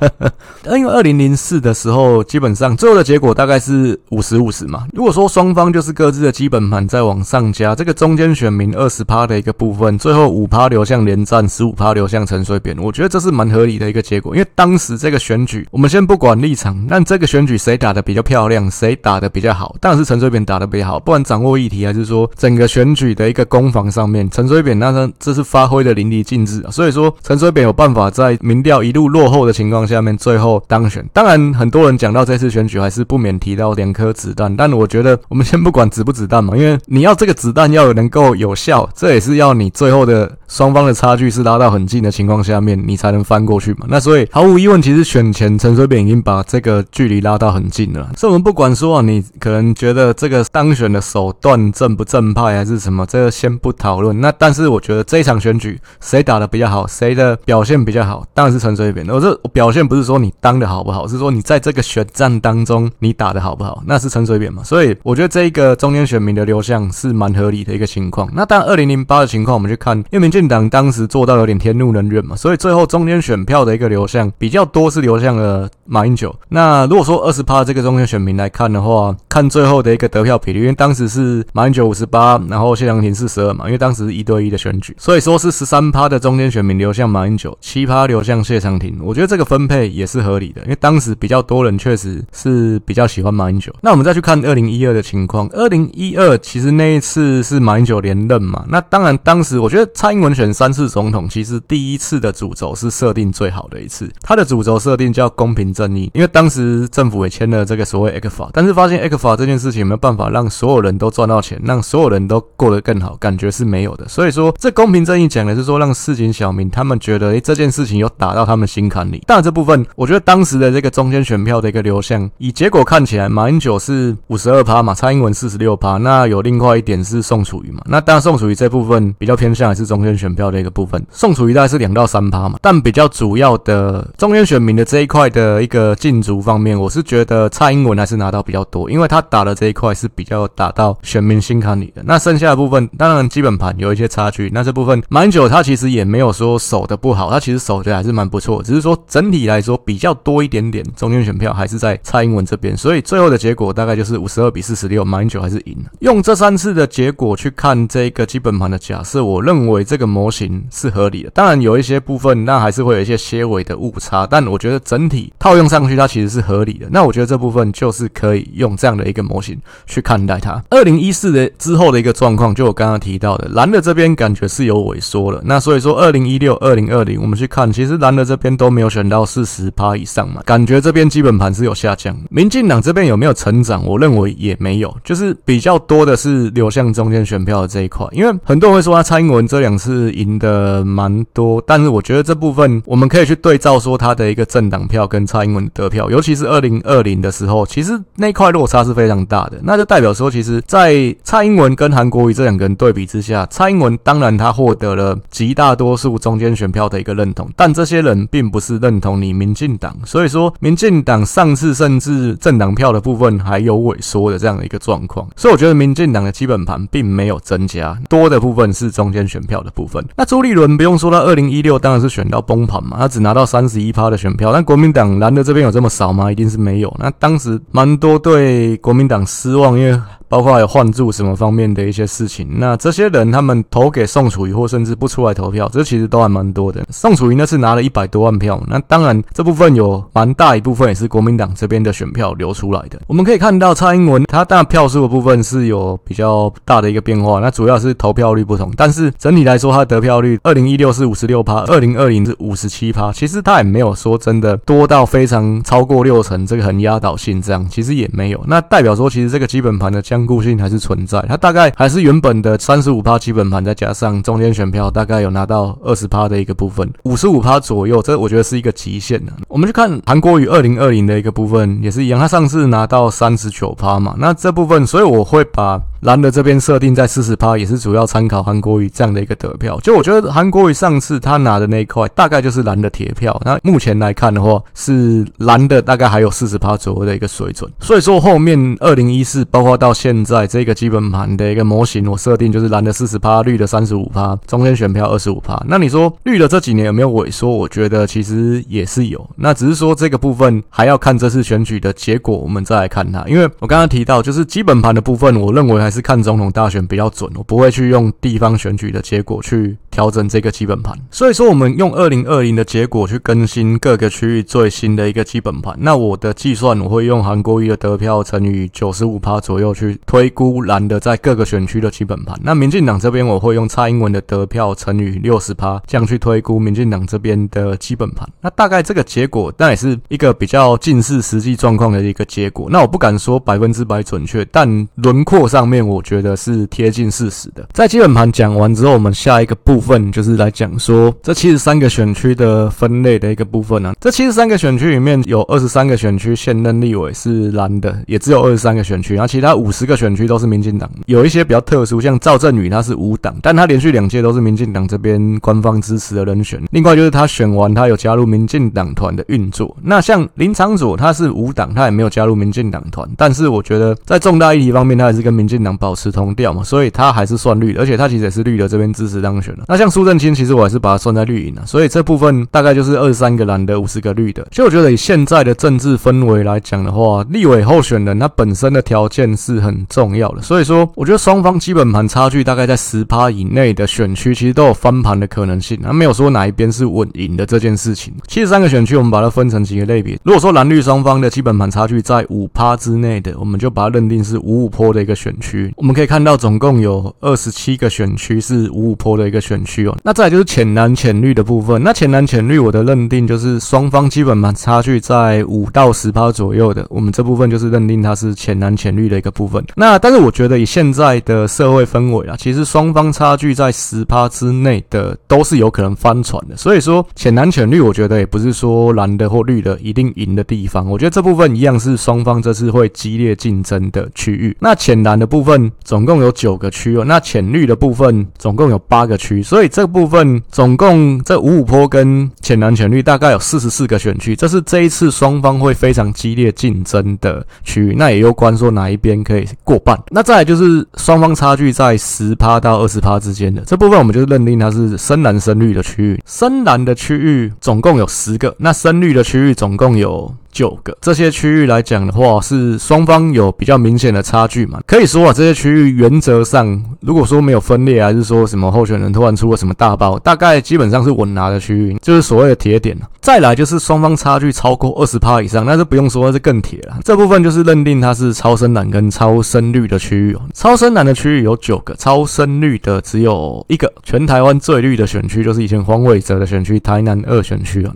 Speaker 1: 因为二零零四的时候，基本上最后的结果大概是五十五十嘛。如果说双方就是各自的基本盘再往上加，这个中间选民二十趴的一个部分，最后五趴流向连战，十五趴流向陈水扁，我觉得这是蛮合理的一个结果。因为当时这个选举，我们先不管立场，但这个选举谁？打得比较漂亮，谁打得比较好？当然是陈水扁打得比较好。不管掌握议题，还是说整个选举的一个攻防上面，陈水扁那他这是发挥的淋漓尽致啊。所以说，陈水扁有办法在民调一路落后的情况下面，最后当选。当然，很多人讲到这次选举，还是不免提到两颗子弹。但我觉得，我们先不管子不子弹嘛，因为你要这个子弹要能够有效，这也是要你最后的双方的差距是拉到很近的情况下面，你才能翻过去嘛。那所以毫无疑问，其实选前陈水扁已经把这个距离拉到很。近了。所以我们不管说啊，你可能觉得这个当选的手段正不正派还是什么，这个先不讨论。那但是我觉得这一场选举谁打得比较好，谁的表现比较好，当然是陈水扁。我这表现不是说你当的好不好，是说你在这个选战当中你打的好不好，那是陈水扁嘛。所以我觉得这一个中间选民的流向是蛮合理的一个情况。那当然，二零零八的情况我们去看，因为民进党当时做到有点天怒人怨嘛，所以最后中间选票的一个流向比较多是流向了马英九。那如果说二十趴这个中间选民来看的话，看最后的一个得票比例，因为当时是马英九五十八，然后谢长廷四十二嘛，因为当时是一对一的选举，所以说是十三趴的中间选民流向马英九，七趴流向谢长廷。我觉得这个分配也是合理的，因为当时比较多人确实是是比较喜欢马英九。那我们再去看二零一二的情况，二零一二其实那一次是马英九连任嘛，那当然当时我觉得蔡英文选三次总统，其实第一次的主轴是设定最好的一次，他的主轴设定叫公平正义，因为当时政府也签了这个所谓 E 法但是发现 E 法这件事情没有办法让所有人都赚到钱，让所有人都过得更好，感觉是没有的。所以说这公平正义讲的是说让市井小民他们觉得诶、这件事情有打到他们心坎里。当然这部分我觉得当时的这个中间选票的一个流向，以结果看起来马英九是五十二趴嘛，蔡英文四十六趴，那有另外一点是宋楚瑜嘛，那当然宋楚瑜这部分比较偏向还是中间选票的一个部分，宋楚瑜大概是两到三趴嘛，但比较主要的中间选民的这一块的一个竞逐方面，我是觉得蔡英文还是拿到比较多，因为他打的这一块是比较打到选民心坎里的。那剩下的部分，当然基本盘有一些差距，那这部分马英九他其实也没有说守的不好，他其实守的还是蛮不错，只是说整体来说比较多一点点中间选票还是在蔡英文这边，所以最后的结果大概就是五十二比四十六，马英九还是赢了。用这三次的结果去看这个基本盘的假设，我认为这个模型是合理的。当然有一些部分，那还是会有一些些微的误差，但我觉得整体套用上去，它其实是合理的。那我觉得这部分就是可以用这样的一个模型去看待它。二零一四的之后的一个状况，就我刚刚提到的，蓝的这边感觉是有萎缩了。那所以说，二零一六、二零二零，我们去看，其实蓝的这边都没有选到四十趴以上嘛，感觉这边基本盘是有下降。民进党这边有没有成长？我认为也没有，就是比较多的是流向中间选票的这一块。因为很多人会说，他蔡英文这两次赢的蛮多，但是我觉得这部分我们可以去对照说他的一个政党票跟蔡英文得票，尤其是二零二零的时候，其实那块落差是非常大的。那就代表说，其实，在蔡英文跟韩国瑜这两个人对比之下，蔡英文当然他获得了极大多数中间选票的一个认同，但这些人并不是认同你民进党，所以说民进党上次甚至是政党票的部分还有萎缩的这样的一个状况。所以我觉得民进党的基本盘并没有增加，多的部分是中间选票的部分。那朱立伦不用说他二零一六当然是选到崩盘嘛，他只拿到三十一趴的选票。但国民党蓝的这边有这么少吗？一定是没有。那当时蛮多对国民党失望，因为。包括还有换柱什么方面的一些事情，那这些人他们投给宋楚瑜，或甚至不出来投票，这其实都还蛮多的。宋楚瑜那次拿了一百多万票，那当然这部分有蛮大一部分也是国民党这边的选票流出来的。我们可以看到蔡英文他当然票数的部分是有比较大的一个变化，那主要是投票率不同，但是整体来说他得票率，二零一六是五十六趴，二零二零是五十七趴，其实他也没有说真的多到非常超过六成，这个很压倒性这样，其实也没有。那代表说其实这个基本盘的将。固性还是存在，它大概还是原本的三十五趴基本盘，再加上中间选票，大概有拿到二十趴的一个部分，五十五趴左右，这我觉得是一个极限的。我们去看韩国瑜二零二零的一个部分，也是一样，他上次拿到三十九趴嘛，那这部分，所以我会把。蓝的这边设定在四十趴，也是主要参考韩国瑜这样的一个得票。就我觉得韩国瑜上次他拿的那一块，大概就是蓝的铁票。那目前来看的话，是蓝的大概还有四十趴左右的一个水准。所以说后面二零一四，包括到现在这个基本盘的一个模型，我设定就是蓝的四十趴，绿的三十五趴，中间选票二十五趴。那你说绿的这几年有没有萎缩？我觉得其实也是有。那只是说这个部分还要看这次选举的结果，我们再来看它。因为我刚刚提到，就是基本盘的部分，我认为还。是看总统大选比较准，我不会去用地方选举的结果去调整这个基本盘。所以说，我们用二零二零的结果去更新各个区域最新的一个基本盘。那我的计算，我会用韩国瑜的得票乘以九十五趴左右去推估蓝的在各个选区的基本盘。那民进党这边，我会用蔡英文的得票乘以六十趴，这样去推估民进党这边的基本盘。那大概这个结果，那也是一个比较近似实际状况的一个结果。那我不敢说百分之百准确，但轮廓上面。我觉得是贴近事实的。在基本盘讲完之后，我们下一个部分，分就是来讲说这七十三个选区的分类的一个部分呢、啊。这七十三个选区里面有二十三个选区现任立委是蓝的，也只有二十三个选区，然后其他五十个选区都是民进党。有一些比较特殊，像赵振宇他是无党，但他连续两届都是民进党这边官方支持的人选。另外就是他选完，他有加入民进党团的运作。那像林长佐他是无党，他也没有加入民进党团，但是我觉得在重大议题方面，他还是跟民进党保持同调嘛，所以他还是算绿的，而且他其实也是绿的这边支持当选的。那像苏震清，其实我还是把他算在绿营啊，所以这部分大概就是二十三个蓝的，五十个绿的。其实我觉得以现在的政治氛围来讲的话，立委候选人他本身的条件是很重要的，所以说我觉得双方基本盘差距大概在十趴以内的选区，其实都有翻盘的可能性。他没有说哪一边是稳赢的这件事情。七十三个选区，我们把它分成几个类别。如果说蓝绿双方的基本盘差距在五趴之内的，我们就把它认定是五五坡的一个选区。我们可以看到，总共有二十七个选区是五五坡的一个选区哦。那再来就是浅蓝浅绿的部分。那浅蓝浅绿，我的认定就是双方基本盘差距在五到十趴左右的，我们这部分就是认定它是浅蓝浅绿的一个部分。那但是我觉得以现在的社会氛围啊，其实双方差距在十趴之内的都是有可能翻船的。所以说浅蓝浅绿，我觉得也不是说蓝的或绿的一定赢的地方。我觉得这部分一样是双方这次会激烈竞争的区域。那浅蓝的部分总共有九个区哦，那浅绿的部分总共有八个区，所以这部分总共这五五坡跟浅蓝浅绿大概有四十四个选区，这是这一次双方会非常激烈竞争的区域。那也有关说哪一边可以过半。那再来就是双方差距在十趴到二十趴之间的这部分，我们就认定它是深蓝深绿的区域。深蓝的区域总共有十个，那深绿的区域总共有。九个这些区域来讲的话，是双方有比较明显的差距嘛？可以说啊，这些区域原则上，如果说没有分裂，还是说什么候选人突然出了什么大包，大概基本上是稳拿的区域，就是所谓的铁点。再来就是双方差距超过二十趴以上，那就不用说，那是更铁了。这部分就是认定它是超深蓝跟超深绿的区域。超深蓝的区域有九个，超深绿的只有一个。全台湾最绿的选区就是以前黄伟哲的选区台南二选区啊，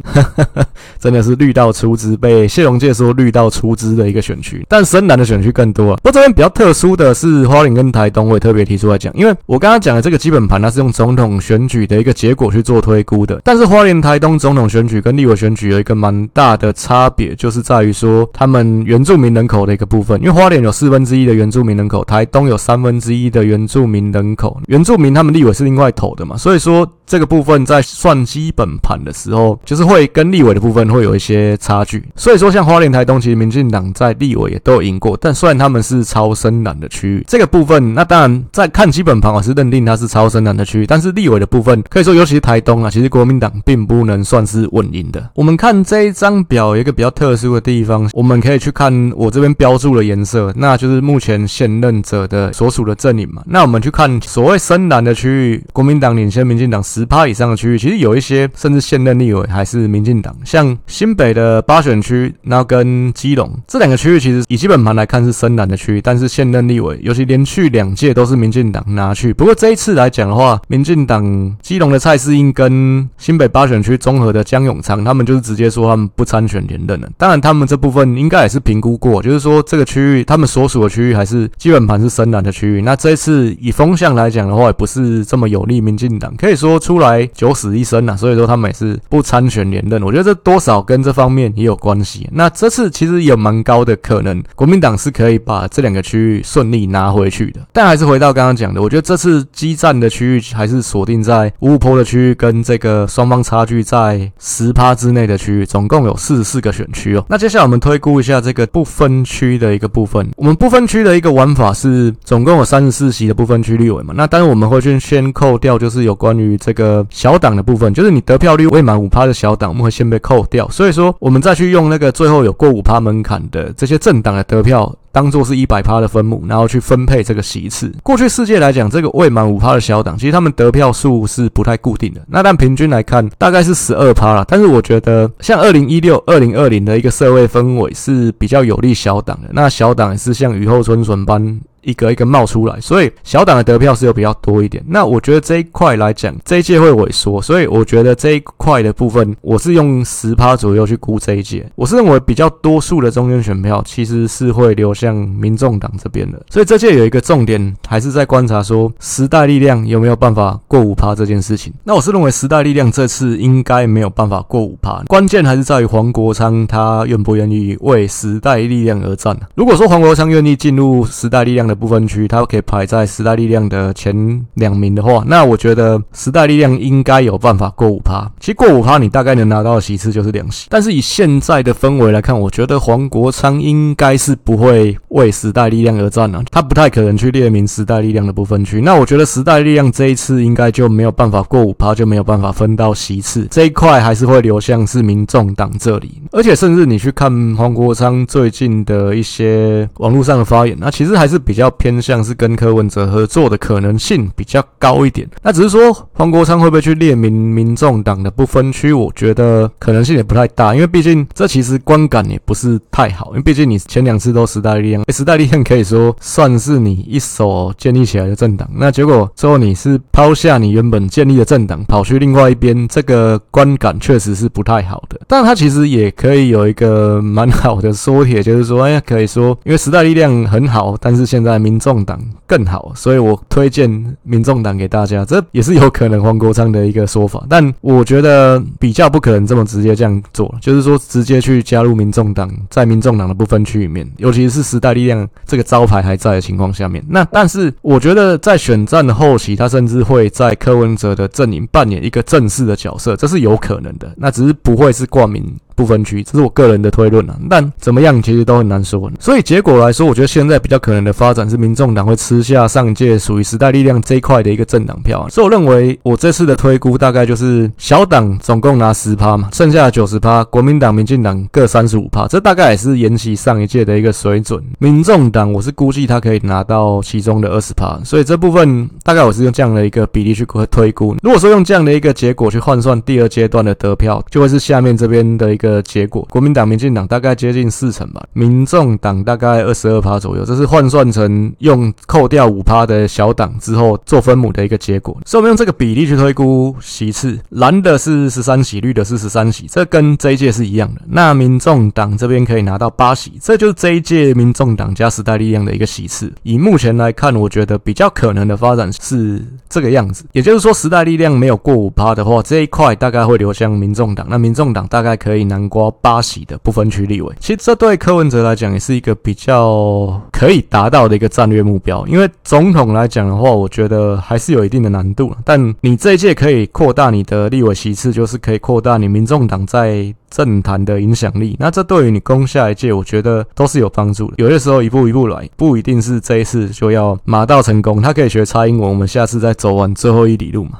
Speaker 1: 真的是绿到出汁被。谢龙介说绿到出资的一个选区，但深蓝的选区更多啊。不过这边比较特殊的是花莲跟台东，我也特别提出来讲，因为我刚刚讲的这个基本盘，它是用总统选举的一个结果去做推估的。但是花莲、台东总统选举跟立委选举有一个蛮大的差别，就是在于说他们原住民人口的一个部分。因为花莲有四分之一的原住民人口，台东有三分之一的原住民人口，原住民他们立委是另外投的嘛，所以说这个部分在算基本盘的时候，就是会跟立委的部分会有一些差距，所以。说像花莲、台东，其实民进党在立委也都有赢过，但虽然他们是超深蓝的区域，这个部分，那当然在看基本盘，我是认定它是超深蓝的区域，但是立委的部分，可以说尤其是台东啊，其实国民党并不能算是稳赢的。我们看这一张表，有一个比较特殊的地方，我们可以去看我这边标注的颜色，那就是目前现任者的所属的阵营嘛。那我们去看所谓深蓝的区域，国民党领先民进党十趴以上的区域，其实有一些甚至现任立委还是民进党，像新北的八选区。那跟基隆这两个区域，其实以基本盘来看是深蓝的区域，但是现任立委，尤其连续两届都是民进党拿去。不过这一次来讲的话，民进党基隆的蔡适应跟新北八选区综合的江永昌，他们就是直接说他们不参选连任了。当然，他们这部分应该也是评估过，就是说这个区域他们所属的区域还是基本盘是深蓝的区域。那这一次以风向来讲的话，也不是这么有利民进党，可以说出来九死一生啊。所以说他们也是不参选连任。我觉得这多少跟这方面也有关系。那这次其实有蛮高的可能，国民党是可以把这两个区域顺利拿回去的。但还是回到刚刚讲的，我觉得这次激战的区域还是锁定在五五波的区域跟这个双方差距在十趴之内的区域，总共有四十四个选区哦。那接下来我们推估一下这个不分区的一个部分。我们不分区的一个玩法是，总共有三十四席的不分区立委嘛。那当然我们会去先扣掉，就是有关于这个小党的部分，就是你得票率未满五趴的小党，我们会先被扣掉。所以说，我们再去用那个。最后有过五趴门槛的这些政党的得票，当做是一百趴的分母，然后去分配这个席次。过去世界来讲，这个未满五趴的小党，其实他们得票数是不太固定的。那但平均来看，大概是十二趴啦。但是我觉得，像二零一六、二零二零的一个社会氛围是比较有利小党的。那小党也是像雨后春笋般。一个一个冒出来，所以小党的得票是有比较多一点。那我觉得这一块来讲，这一届会萎缩，所以我觉得这一块的部分，我是用十趴左右去估这一届。我是认为比较多数的中间选票其实是会流向民众党这边的，所以这届有一个重点还是在观察说时代力量有没有办法过五趴这件事情。那我是认为时代力量这次应该没有办法过五趴，关键还是在于黄国昌他愿不愿意为时代力量而战。如果说黄国昌愿意进入时代力量的部分区，他可以排在时代力量的前两名的话，那我觉得时代力量应该有办法过五趴。其实过五趴，你大概能拿到的席次就是两席。但是以现在的氛围来看，我觉得黄国昌应该是不会为时代力量而战了，他不太可能去列名时代力量的部分区。那我觉得时代力量这一次应该就没有办法过五趴，就没有办法分到席次，这一块还是会流向是民众党这里。而且甚至你去看黄国昌最近的一些网络上的发言，那其实还是比较偏向是跟柯文哲合作的可能性比较高一点。那只是说黄国昌会不会去列名民众党的不分区，我觉得可能性也不太大，因为毕竟这其实观感也不是太好，因为毕竟你前两次都时代力量，时代力量 可以说算是你一手建立起来的政党，那结果最后你是抛下你原本建立的政党，跑去另外一边，这个观感确实是不太好的。但他其实也可以有一个蛮好的说帖，就是说，哎，可以说，因为时代力量很好，但是现在民众党更好，所以我推荐民众党给大家，这也是有可能黄国昌的一个说法。但我觉得比较不可能这么直接这样做，就是说直接去加入民众党，在民众党的不分区里面，尤其是时代力量这个招牌还在的情况下面。那但是我觉得在选战的后期，他甚至会在柯文哲的阵营扮演一个正式的角色，这是有可能的。那只是不会是挂名。不分区，这是我个人的推论啊，但怎么样其实都很难说。所以结果来说，我觉得现在比较可能的发展是，民众党会吃下上届属于时代力量这一块的一个政党票。所以我认为，我这次的推估大概就是小党总共拿十趴嘛，剩下的九十趴，国民党、民进党各三十五趴，这大概也是沿袭上一届的一个水准。民众党我是估计他可以拿到其中的二十趴，所以这部分大概我是用这样的一个比例去推估。如果说用这样的一个结果去换算第二阶段的得票，就会是下面这边的一个。结果，国民党、民进党大概接近四成吧，民众党大概二十二趴左右，这是换算成用扣掉五趴的小党之后做分母的一个结果。所以我们用这个比例去推估席次，蓝的是十三席，绿的是十三席，这跟这一届是一样的。那民众党这边可以拿到八席，这就是这一届民众党加时代力量的一个席次。以目前来看，我觉得比较可能的发展是这个样子，也就是说，时代力量没有过五趴的话，这一块大概会流向民众党，那民众党大概可以。南瓜八喜的不分区立委，其实这对柯文哲来讲也是一个比较可以达到的一个战略目标。因为总统来讲的话，我觉得还是有一定的难度。但你这一届可以扩大你的立委席次，就是可以扩大你民众党在政坛的影响力。那这对于你攻下一届，我觉得都是有帮助的。有些时候一步一步来，不一定是这一次就要马到成功。他可以学蔡英文，我们下次再走完最后一里路嘛。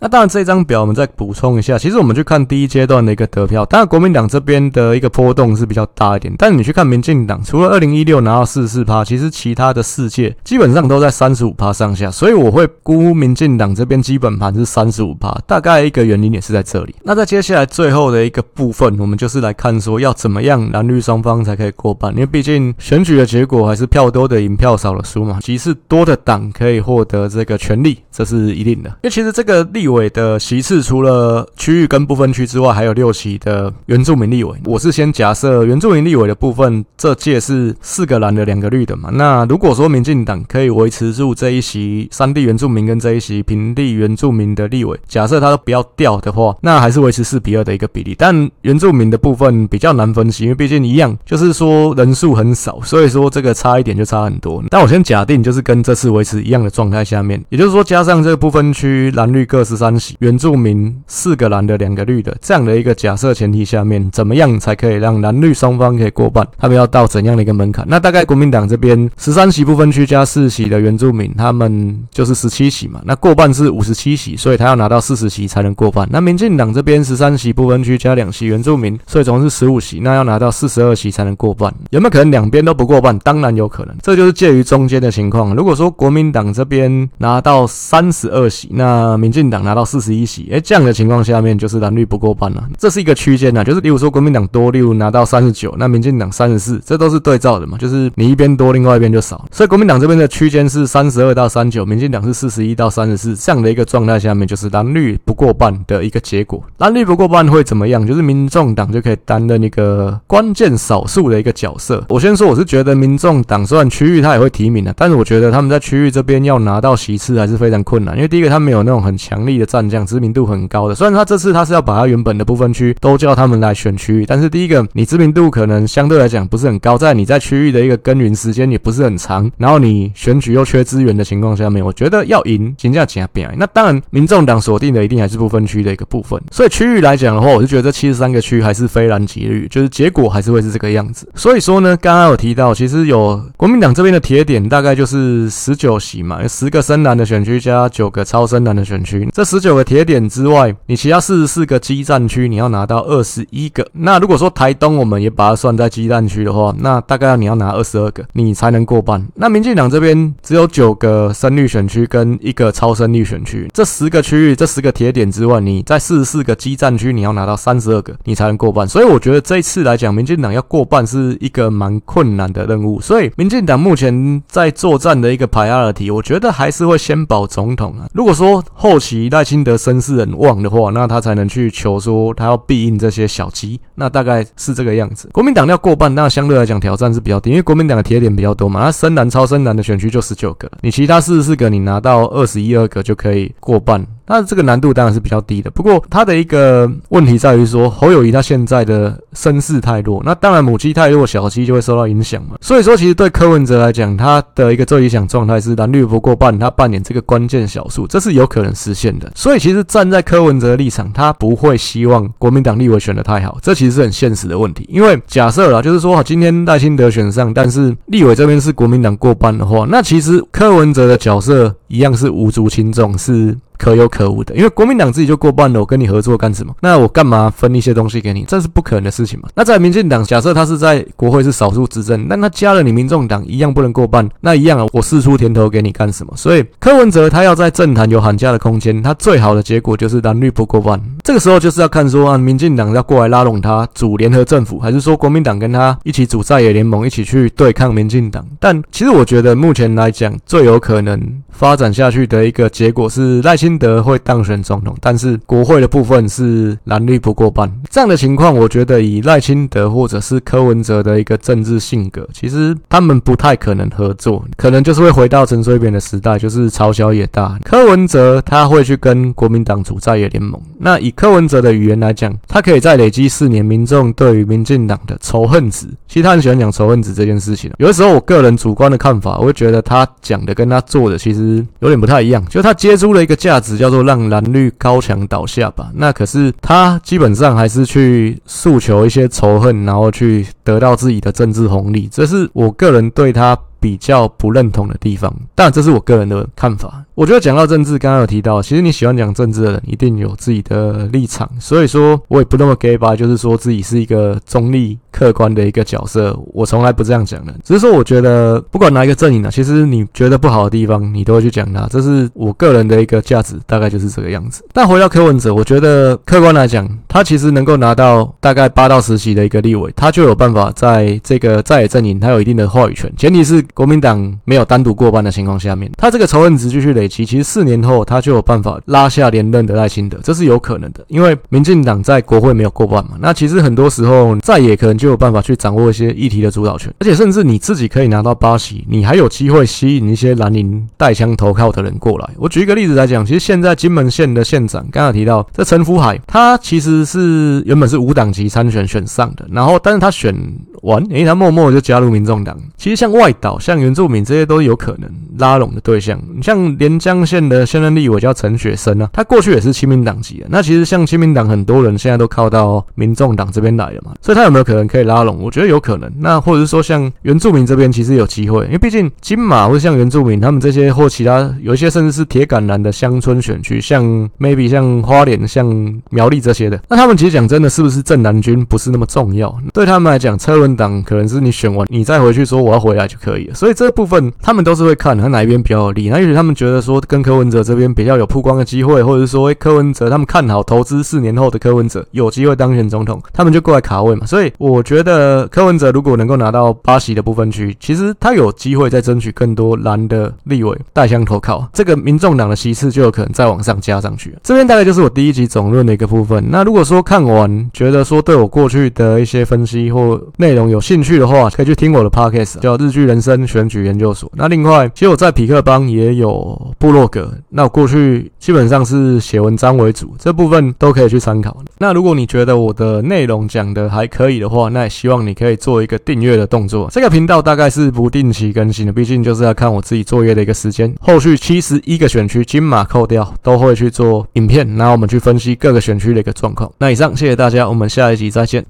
Speaker 1: 那当然，这张表我们再补充一下。其实我们去看第一阶段的一个得票，当然国民党这边的一个波动是比较大一点。但你去看民进党，除了二零一六拿到四十四趴，其实其他的世界基本上都在三十五趴上下。所以我会估民进党这边基本盘是三十五趴，大概一个原因也是在这里。那在接下来最后的一个部分，我们就是来看说要怎么样蓝绿双方才可以过半，因为毕竟选举的结果还是票多的赢，票少的输嘛。即是多的党可以获得这个权力，这是一定的。因为其实这个例委的席次除了区域跟不分区之外，还有六席的原住民立委。我是先假设原住民立委的部分，这届是四个蓝的，两个绿的嘛。那如果说民进党可以维持住这一席山地原住民跟这一席平地原住民的立委，假设他都不要掉的话，那还是维持四比二的一个比例。但原住民的部分比较难分析，因为毕竟一样，就是说人数很少，所以说这个差一点就差很多。但我先假定就是跟这次维持一样的状态下面，也就是说加上这个不分区蓝绿各十三席。原住民四个蓝的，两个绿的，这样的一个假设前提下面，怎么样才可以让蓝绿双方可以过半？他们要到怎样的一个门槛？那大概国民党这边十三席不分区加四席的原住民，他们就是十七席嘛。那过半是五十七席，所以他要拿到四十席才能过半。那民进党这边十三席不分区加两席原住民，所以总共是十五席，那要拿到四十二席才能过半。有没有可能两边都不过半？当然有可能，这就是介于中间的情况。如果说国民党这边拿到三十二席，那民进党拿到四十一席，哎，这样的情况下面就是蓝绿不过半了。这是一个区间呐，就是例如说国民党多，例如拿到三十九，那民进党三十四，这都是对照的嘛，就是你一边多，另外一边就少。所以国民党这边的区间是三十二到三九，民进党是四十一到三十四，这样的一个状态下面就是蓝绿不过半的一个结果。蓝绿不过半会怎么样？就是民众党就可以担任一个关键少数的一个角色。我先说，我是觉得民众党虽然区域他也会提名的，但是我觉得他们在区域这边要拿到席次还是非常困难，因为第一个他没有那种很强力的战将，知名度很高的。虽然他这次他是要把他原本的部分区都叫他们来选区域，但是第一个你知名度可能相对来讲不是很高，在你在区域的一个耕耘时间也不是很长，然后你选举又缺资源的情况下面，我觉得要赢，金价加变。那当然，民众党锁定的一定还是不分区的一个部分。所以区域来讲的话，我就觉得这七十三个区还是非蓝即绿，就是结果还是会是这个样子。所以说呢，刚刚有提到，其实有国民党这边的铁点大概就是十九席嘛，有十个深蓝的选区加九个超深蓝的选区。这十九个铁点之外，你其他四十四个基站区，你要拿到二十一个。那如果说台东我们也把它算在基站区的话，那大概你要拿二十二个，你才能过半。那民进党这边只有九个深绿选区跟一个超深绿选区，这十个区域，这十个铁点之外，你在四十四个基站区，你要拿到三十二个，你才能过半。所以我觉得这一次来讲，民进党要过半是一个蛮困难的任务。所以民进党目前在作战的一个 priority，我觉得还是会先保总统啊。如果说后期赖清德声势很旺的话，那他才能去求说他要必应这些小鸡，那大概是这个样子。国民党要过半，那相对来讲挑战是比较低，因为国民党的铁点比较多嘛，那深蓝、超深蓝的选区就十九个，你其他四十四个你拿到二十一二个就可以过半。那这个难度当然是比较低的，不过他的一个问题在于说侯友谊他现在的声势太弱，那当然母鸡太弱，小鸡就会受到影响嘛。所以说，其实对柯文哲来讲，他的一个最理想状态是蓝绿不过半，他扮演这个关键少数，这是有可能实现的。所以其实站在柯文哲的立场，他不会希望国民党立委选的太好，这其实是很现实的问题。因为假设啦，就是说今天赖清德选上，但是立委这边是国民党过半的话，那其实柯文哲的角色一样是无足轻重，是。可有可无的，因为国民党自己就过半了，我跟你合作干什么？那我干嘛分一些东西给你？这是不可能的事情嘛。那在民进党，假设他是在国会是少数执政，但他加了你民众党一样不能过半，那一样啊，我释出甜头给你干什么？所以柯文哲他要在政坛有喊价的空间，他最好的结果就是蓝绿不过半。这个时候就是要看说啊，民进党要过来拉拢他组联合政府，还是说国民党跟他一起组在野联盟，一起去对抗民进党？但其实我觉得目前来讲，最有可能发展下去的一个结果是赖清德会当选总统，但是国会的部分是蓝绿不过半。这样的情况，我觉得以赖清德或者是柯文哲的一个政治性格，其实他们不太可能合作，可能就是会回到陈水扁的时代，就是朝小野大。柯文哲他会去跟国民党组在野联盟。那以柯文哲的语言来讲，他可以再累积四年民众对于民进党的仇恨值。其实他很喜欢讲仇恨值这件事情。有的时候，我个人主观的看法，我会觉得他讲的跟他做的其实。有点不太一样，就他接触了一个价值，叫做让蓝绿高墙倒下吧。那可是他基本上还是去诉求一些仇恨，然后去得到自己的政治红利。这是我个人对他比较不认同的地方。但这是我个人的看法。我觉得讲到政治，刚刚有提到，其实你喜欢讲政治的人一定有自己的立场，所以说我也不那么假掰，就是说自己是一个中立客观的一个角色，我从来不这样讲的。只是说，我觉得不管哪一个阵营呢，其实你觉得不好的地方，你都会去讲它，这是我个人的一个价值，大概就是这个样子。但回到柯文哲，我觉得客观来讲，他其实能够拿到大概八到十席的一个立委，他就有办法在这个在野阵营，他有一定的话语权，前提是国民党没有单独过半的情况下面，他这个仇恨值继续累。其实四年后，他就有办法拉下连任的赖清德，这是有可能的，因为民进党在国会没有过半嘛。那其实很多时候在野可能就有办法去掌握一些议题的主导权，而且甚至你自己可以拿到八席，你还有机会吸引一些蓝营带枪投靠的人过来。我举一个例子来讲，其实现在金门县的县长刚刚提到这陈福海，他其实是原本是无党籍参选选上的，然后但是他选完，诶，他默默就加入民众党。其实像外岛、像原住民这些都有可能拉拢的对象，你像连。江县的现任立委叫陈雪生啊，他过去也是亲民党籍的。那其实像亲民党很多人现在都靠到民众党这边来了嘛，所以他有没有可能可以拉拢？我觉得有可能。那或者是说像原住民这边其实有机会，因为毕竟金马或者像原住民他们这些或其他有一些甚至是铁杆蓝的乡村选区，像 maybe 像花莲、像苗栗这些的，那他们其实讲真的是不是正蓝军不是那么重要？对他们来讲，车轮政党可能是你选完，你再回去说我要回来就可以了。所以这部分他们都是会看他哪一边比较有利。那也许他们觉得说跟柯文哲这边比较有曝光的机会，或者是说柯文哲他们看好投资四年后的柯文哲有机会当选总统，他们就过来卡位嘛。所以我觉得柯文哲如果能够拿到巴西的部分区，其实他有机会再争取更多蓝的立委带枪投靠，这个民众党的席次就有可能再往上加上去。这边大概就是我第一集总论的一个部分。那如果说看完觉得说对我过去的一些分析或内容有兴趣的话，可以去听我的 podcast 叫《日剧人生选举研究所》。那另外，其实我在匹克邦也有部落格，那我过去基本上是写文章为主，这部分都可以去参考。那如果你觉得我的内容讲的还可以的话，那也希望你可以做一个订阅的动作。这个频道大概是不定期更新的，毕竟就是要看我自己作业的一个时间。后续七十一个选区金马扣掉，都会去做影片，然后我们去分析各个选区的一个状况。那以上，谢谢大家，我们下一集再见。